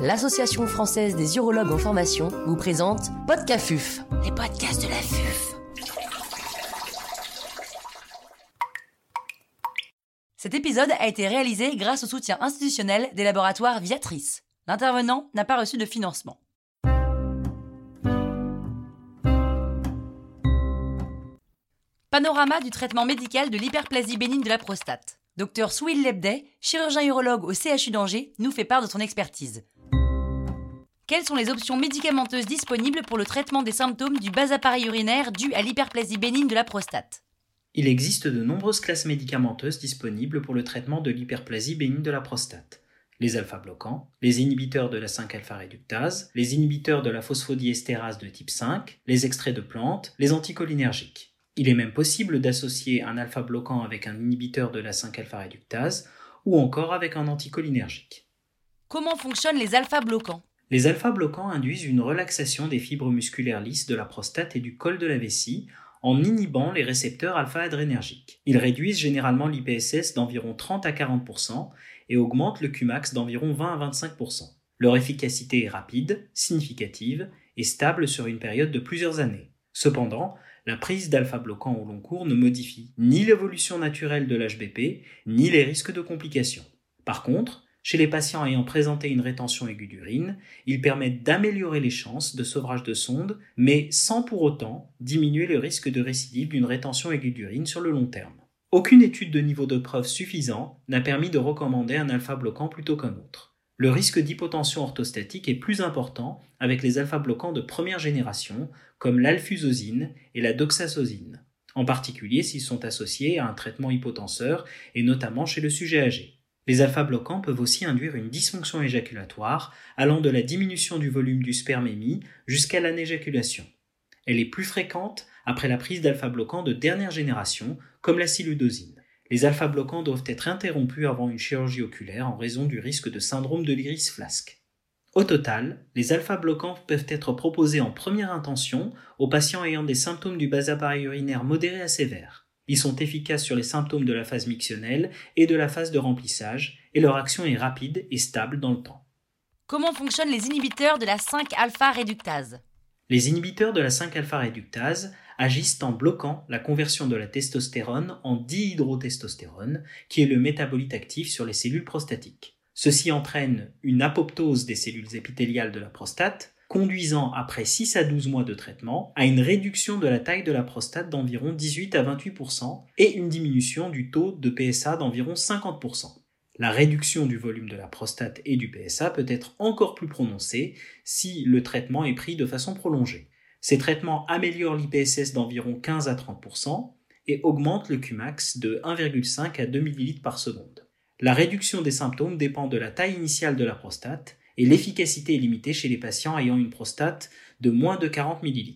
l'Association française des urologues en formation vous présente Podcafuf, les podcasts de la FUF. Cet épisode a été réalisé grâce au soutien institutionnel des laboratoires Viatrice. L'intervenant n'a pas reçu de financement. Panorama du traitement médical de l'hyperplasie bénigne de la prostate. Dr Souil Lebday, chirurgien urologue au CHU d'Angers, nous fait part de son expertise. Quelles sont les options médicamenteuses disponibles pour le traitement des symptômes du bas appareil urinaire dû à l'hyperplasie bénigne de la prostate? Il existe de nombreuses classes médicamenteuses disponibles pour le traitement de l'hyperplasie bénigne de la prostate. Les alpha-bloquants, les inhibiteurs de la 5-alpha-réductase, les inhibiteurs de la phosphodiestérase de type 5, les extraits de plantes, les anticholinergiques. Il est même possible d'associer un alpha-bloquant avec un inhibiteur de la 5-alpha-réductase ou encore avec un anticholinergique. Comment fonctionnent les alpha-bloquants les alpha-bloquants induisent une relaxation des fibres musculaires lisses de la prostate et du col de la vessie en inhibant les récepteurs alpha-adrénergiques. Ils réduisent généralement l'IPSS d'environ 30 à 40% et augmentent le Qmax d'environ 20 à 25%. Leur efficacité est rapide, significative et stable sur une période de plusieurs années. Cependant, la prise d'alpha-bloquants au long cours ne modifie ni l'évolution naturelle de l'HBP, ni les risques de complications. Par contre, chez les patients ayant présenté une rétention aiguë d'urine, ils permettent d'améliorer les chances de sevrage de sonde, mais sans pour autant diminuer le risque de récidive d'une rétention aiguë d'urine sur le long terme. Aucune étude de niveau de preuve suffisant n'a permis de recommander un alpha-bloquant plutôt qu'un autre. Le risque d'hypotension orthostatique est plus important avec les alpha-bloquants de première génération, comme l'alfusosine et la doxazosine, en particulier s'ils sont associés à un traitement hypotenseur et notamment chez le sujet âgé. Les alpha-bloquants peuvent aussi induire une dysfonction éjaculatoire allant de la diminution du volume du sperme émis jusqu'à l'anéjaculation. Elle est plus fréquente après la prise d'alpha-bloquants de dernière génération, comme la siludosine. Les alpha-bloquants doivent être interrompus avant une chirurgie oculaire en raison du risque de syndrome de l'iris flasque. Au total, les alpha-bloquants peuvent être proposés en première intention aux patients ayant des symptômes du bas appareil urinaire modérés à sévères. Ils sont efficaces sur les symptômes de la phase mictionnelle et de la phase de remplissage, et leur action est rapide et stable dans le temps. Comment fonctionnent les inhibiteurs de la 5-alpha-réductase Les inhibiteurs de la 5-alpha-réductase agissent en bloquant la conversion de la testostérone en dihydrotestostérone, qui est le métabolite actif sur les cellules prostatiques. Ceci entraîne une apoptose des cellules épithéliales de la prostate, conduisant après 6 à 12 mois de traitement à une réduction de la taille de la prostate d'environ 18 à 28% et une diminution du taux de PSA d'environ 50%. La réduction du volume de la prostate et du PSA peut être encore plus prononcée si le traitement est pris de façon prolongée. Ces traitements améliorent l'IPSS d'environ 15 à 30% et augmentent le Qmax de 1,5 à 2 ml par seconde. La réduction des symptômes dépend de la taille initiale de la prostate et l'efficacité est limitée chez les patients ayant une prostate de moins de 40 ml.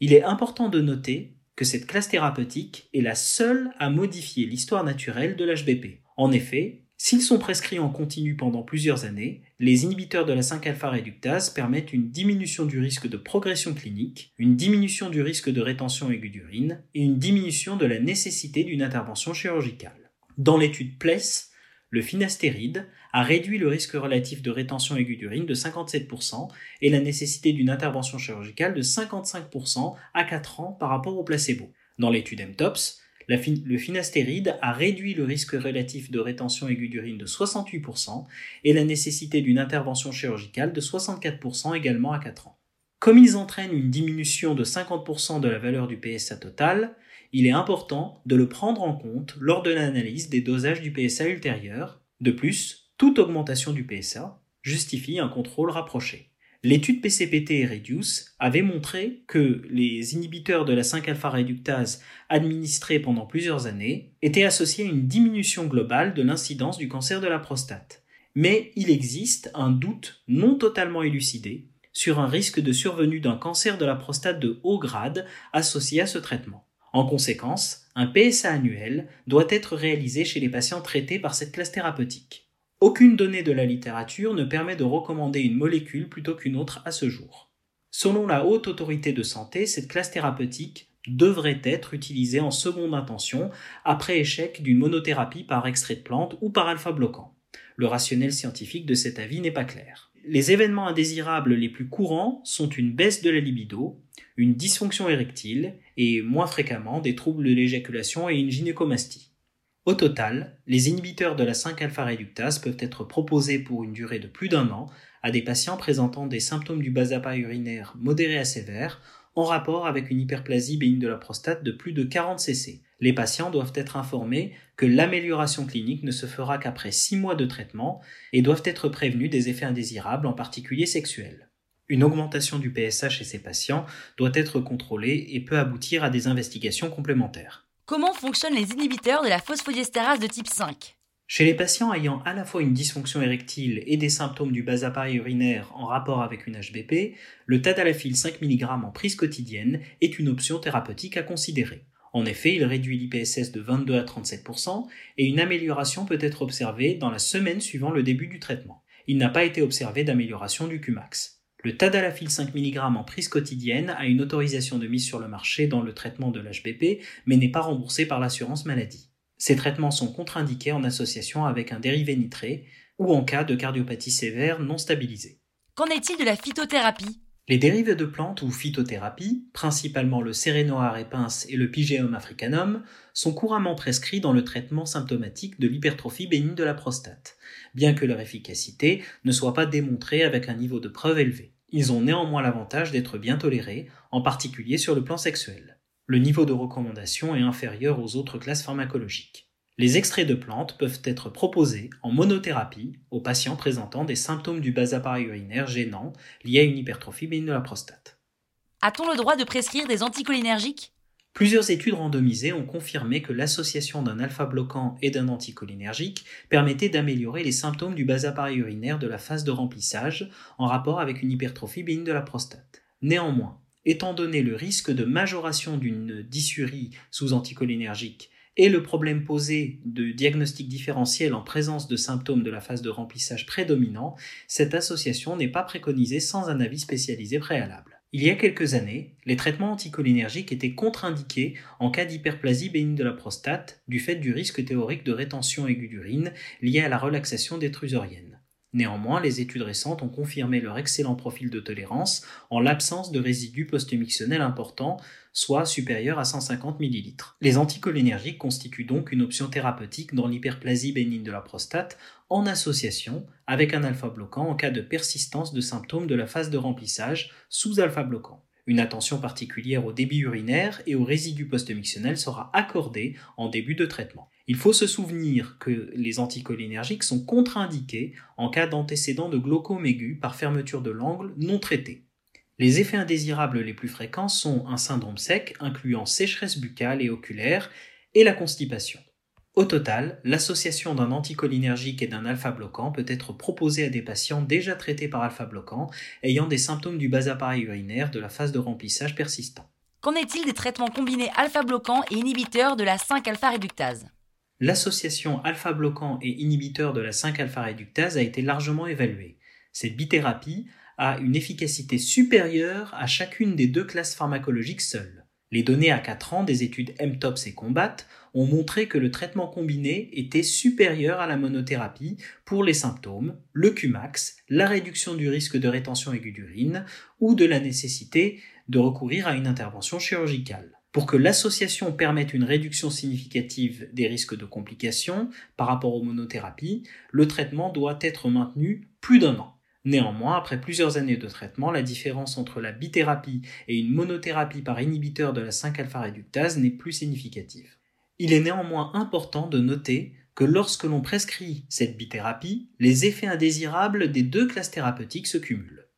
Il est important de noter que cette classe thérapeutique est la seule à modifier l'histoire naturelle de l'HBP. En effet, s'ils sont prescrits en continu pendant plusieurs années, les inhibiteurs de la 5-alpha réductase permettent une diminution du risque de progression clinique, une diminution du risque de rétention aiguë d'urine et une diminution de la nécessité d'une intervention chirurgicale. Dans l'étude PLES, le finastéride a réduit le risque relatif de rétention aiguë d'urine de 57% et la nécessité d'une intervention chirurgicale de 55% à 4 ans par rapport au placebo. Dans l'étude MTOPS, le finastéride a réduit le risque relatif de rétention aiguë d'urine de 68% et la nécessité d'une intervention chirurgicale de 64% également à 4 ans. Comme ils entraînent une diminution de 50% de la valeur du PSA total, il est important de le prendre en compte lors de l'analyse des dosages du PSA ultérieur. De plus, toute augmentation du PSA justifie un contrôle rapproché. L'étude PCPT et Reduce avait montré que les inhibiteurs de la 5-alpha réductase administrés pendant plusieurs années étaient associés à une diminution globale de l'incidence du cancer de la prostate. Mais il existe un doute non totalement élucidé sur un risque de survenue d'un cancer de la prostate de haut grade associé à ce traitement. En conséquence, un PSA annuel doit être réalisé chez les patients traités par cette classe thérapeutique. Aucune donnée de la littérature ne permet de recommander une molécule plutôt qu'une autre à ce jour. Selon la haute autorité de santé, cette classe thérapeutique devrait être utilisée en seconde intention après échec d'une monothérapie par extrait de plante ou par alpha bloquant. Le rationnel scientifique de cet avis n'est pas clair. Les événements indésirables les plus courants sont une baisse de la libido, une dysfonction érectile et, moins fréquemment, des troubles de l'éjaculation et une gynécomastie. Au total, les inhibiteurs de la 5-alpha-réductase peuvent être proposés pour une durée de plus d'un an à des patients présentant des symptômes du bas urinaire modérés à sévères en rapport avec une hyperplasie bénigne de la prostate de plus de 40 cc. Les patients doivent être informés que l'amélioration clinique ne se fera qu'après 6 mois de traitement et doivent être prévenus des effets indésirables, en particulier sexuels. Une augmentation du PSA chez ces patients doit être contrôlée et peut aboutir à des investigations complémentaires. Comment fonctionnent les inhibiteurs de la phosphodiesterase de type 5 chez les patients ayant à la fois une dysfonction érectile et des symptômes du bas appareil urinaire en rapport avec une HBP, le tadalafil 5 mg en prise quotidienne est une option thérapeutique à considérer. En effet, il réduit l'IPSS de 22 à 37% et une amélioration peut être observée dans la semaine suivant le début du traitement. Il n'a pas été observé d'amélioration du Qmax. Le tadalafil 5 mg en prise quotidienne a une autorisation de mise sur le marché dans le traitement de l'HBP, mais n'est pas remboursé par l'assurance maladie. Ces traitements sont contre-indiqués en association avec un dérivé nitré ou en cas de cardiopathie sévère non stabilisée. Qu'en est-il de la phytothérapie? Les dérivés de plantes ou phytothérapie, principalement le Serenoa repens et le Pygeum africanum, sont couramment prescrits dans le traitement symptomatique de l'hypertrophie bénigne de la prostate, bien que leur efficacité ne soit pas démontrée avec un niveau de preuve élevé. Ils ont néanmoins l'avantage d'être bien tolérés, en particulier sur le plan sexuel le niveau de recommandation est inférieur aux autres classes pharmacologiques. Les extraits de plantes peuvent être proposés en monothérapie aux patients présentant des symptômes du bas appareil urinaire gênants liés à une hypertrophie bénigne de la prostate. A-t-on le droit de prescrire des anticholinergiques Plusieurs études randomisées ont confirmé que l'association d'un alpha-bloquant et d'un anticholinergique permettait d'améliorer les symptômes du bas appareil urinaire de la phase de remplissage en rapport avec une hypertrophie bénigne de la prostate. Néanmoins, étant donné le risque de majoration d'une dysurie sous anticholinergique et le problème posé de diagnostic différentiel en présence de symptômes de la phase de remplissage prédominant, cette association n'est pas préconisée sans un avis spécialisé préalable. Il y a quelques années, les traitements anticholinergiques étaient contre-indiqués en cas d'hyperplasie bénigne de la prostate du fait du risque théorique de rétention aiguë d'urine lié à la relaxation détrusorienne. Néanmoins, les études récentes ont confirmé leur excellent profil de tolérance en l'absence de résidus post-émictionnels importants, soit supérieurs à 150 ml. Les anticholinergiques constituent donc une option thérapeutique dans l'hyperplasie bénigne de la prostate en association avec un alpha-bloquant en cas de persistance de symptômes de la phase de remplissage sous alpha-bloquant. Une attention particulière au débit urinaire et aux résidus post-émictionnels sera accordée en début de traitement. Il faut se souvenir que les anticholinergiques sont contre-indiqués en cas d'antécédent de glaucome aigu par fermeture de l'angle non traité. Les effets indésirables les plus fréquents sont un syndrome sec incluant sécheresse buccale et oculaire et la constipation. Au total, l'association d'un anticholinergique et d'un alpha-bloquant peut être proposée à des patients déjà traités par alpha-bloquant ayant des symptômes du bas appareil urinaire de la phase de remplissage persistant. Qu'en est-il des traitements combinés alpha-bloquants et inhibiteurs de la 5-alpha-réductase l'association alpha-bloquant et inhibiteur de la 5-alpha-réductase a été largement évaluée. Cette bithérapie a une efficacité supérieure à chacune des deux classes pharmacologiques seules. Les données à 4 ans des études MTOPS et COMBAT ont montré que le traitement combiné était supérieur à la monothérapie pour les symptômes, le Qmax, la réduction du risque de rétention aiguë d'urine ou de la nécessité de recourir à une intervention chirurgicale. Pour que l'association permette une réduction significative des risques de complications par rapport aux monothérapies, le traitement doit être maintenu plus d'un an. Néanmoins, après plusieurs années de traitement, la différence entre la bithérapie et une monothérapie par inhibiteur de la 5-alpha-réductase n'est plus significative. Il est néanmoins important de noter que lorsque l'on prescrit cette bithérapie, les effets indésirables des deux classes thérapeutiques se cumulent.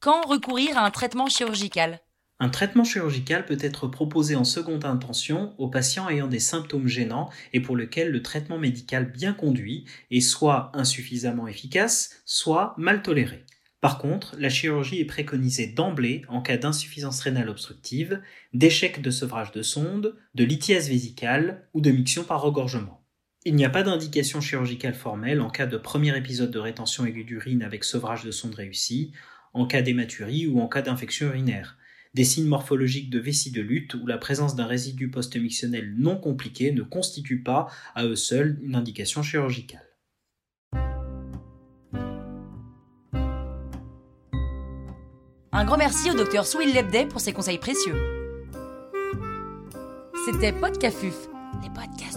Quand recourir à un traitement chirurgical? Un traitement chirurgical peut être proposé en seconde intention aux patients ayant des symptômes gênants et pour lesquels le traitement médical bien conduit est soit insuffisamment efficace, soit mal toléré. Par contre, la chirurgie est préconisée d'emblée en cas d'insuffisance rénale obstructive, d'échec de sevrage de sonde, de lithiase vésicale ou de miction par regorgement. Il n'y a pas d'indication chirurgicale formelle en cas de premier épisode de rétention aiguë d'urine avec sevrage de sonde réussi, en cas d'hématurie ou en cas d'infection urinaire des signes morphologiques de vessie de lutte ou la présence d'un résidu post-émictionnel non compliqué ne constituent pas, à eux seuls, une indication chirurgicale. Un grand merci au docteur Swill Lebday pour ses conseils précieux. C'était Podcafuf, les podcasts.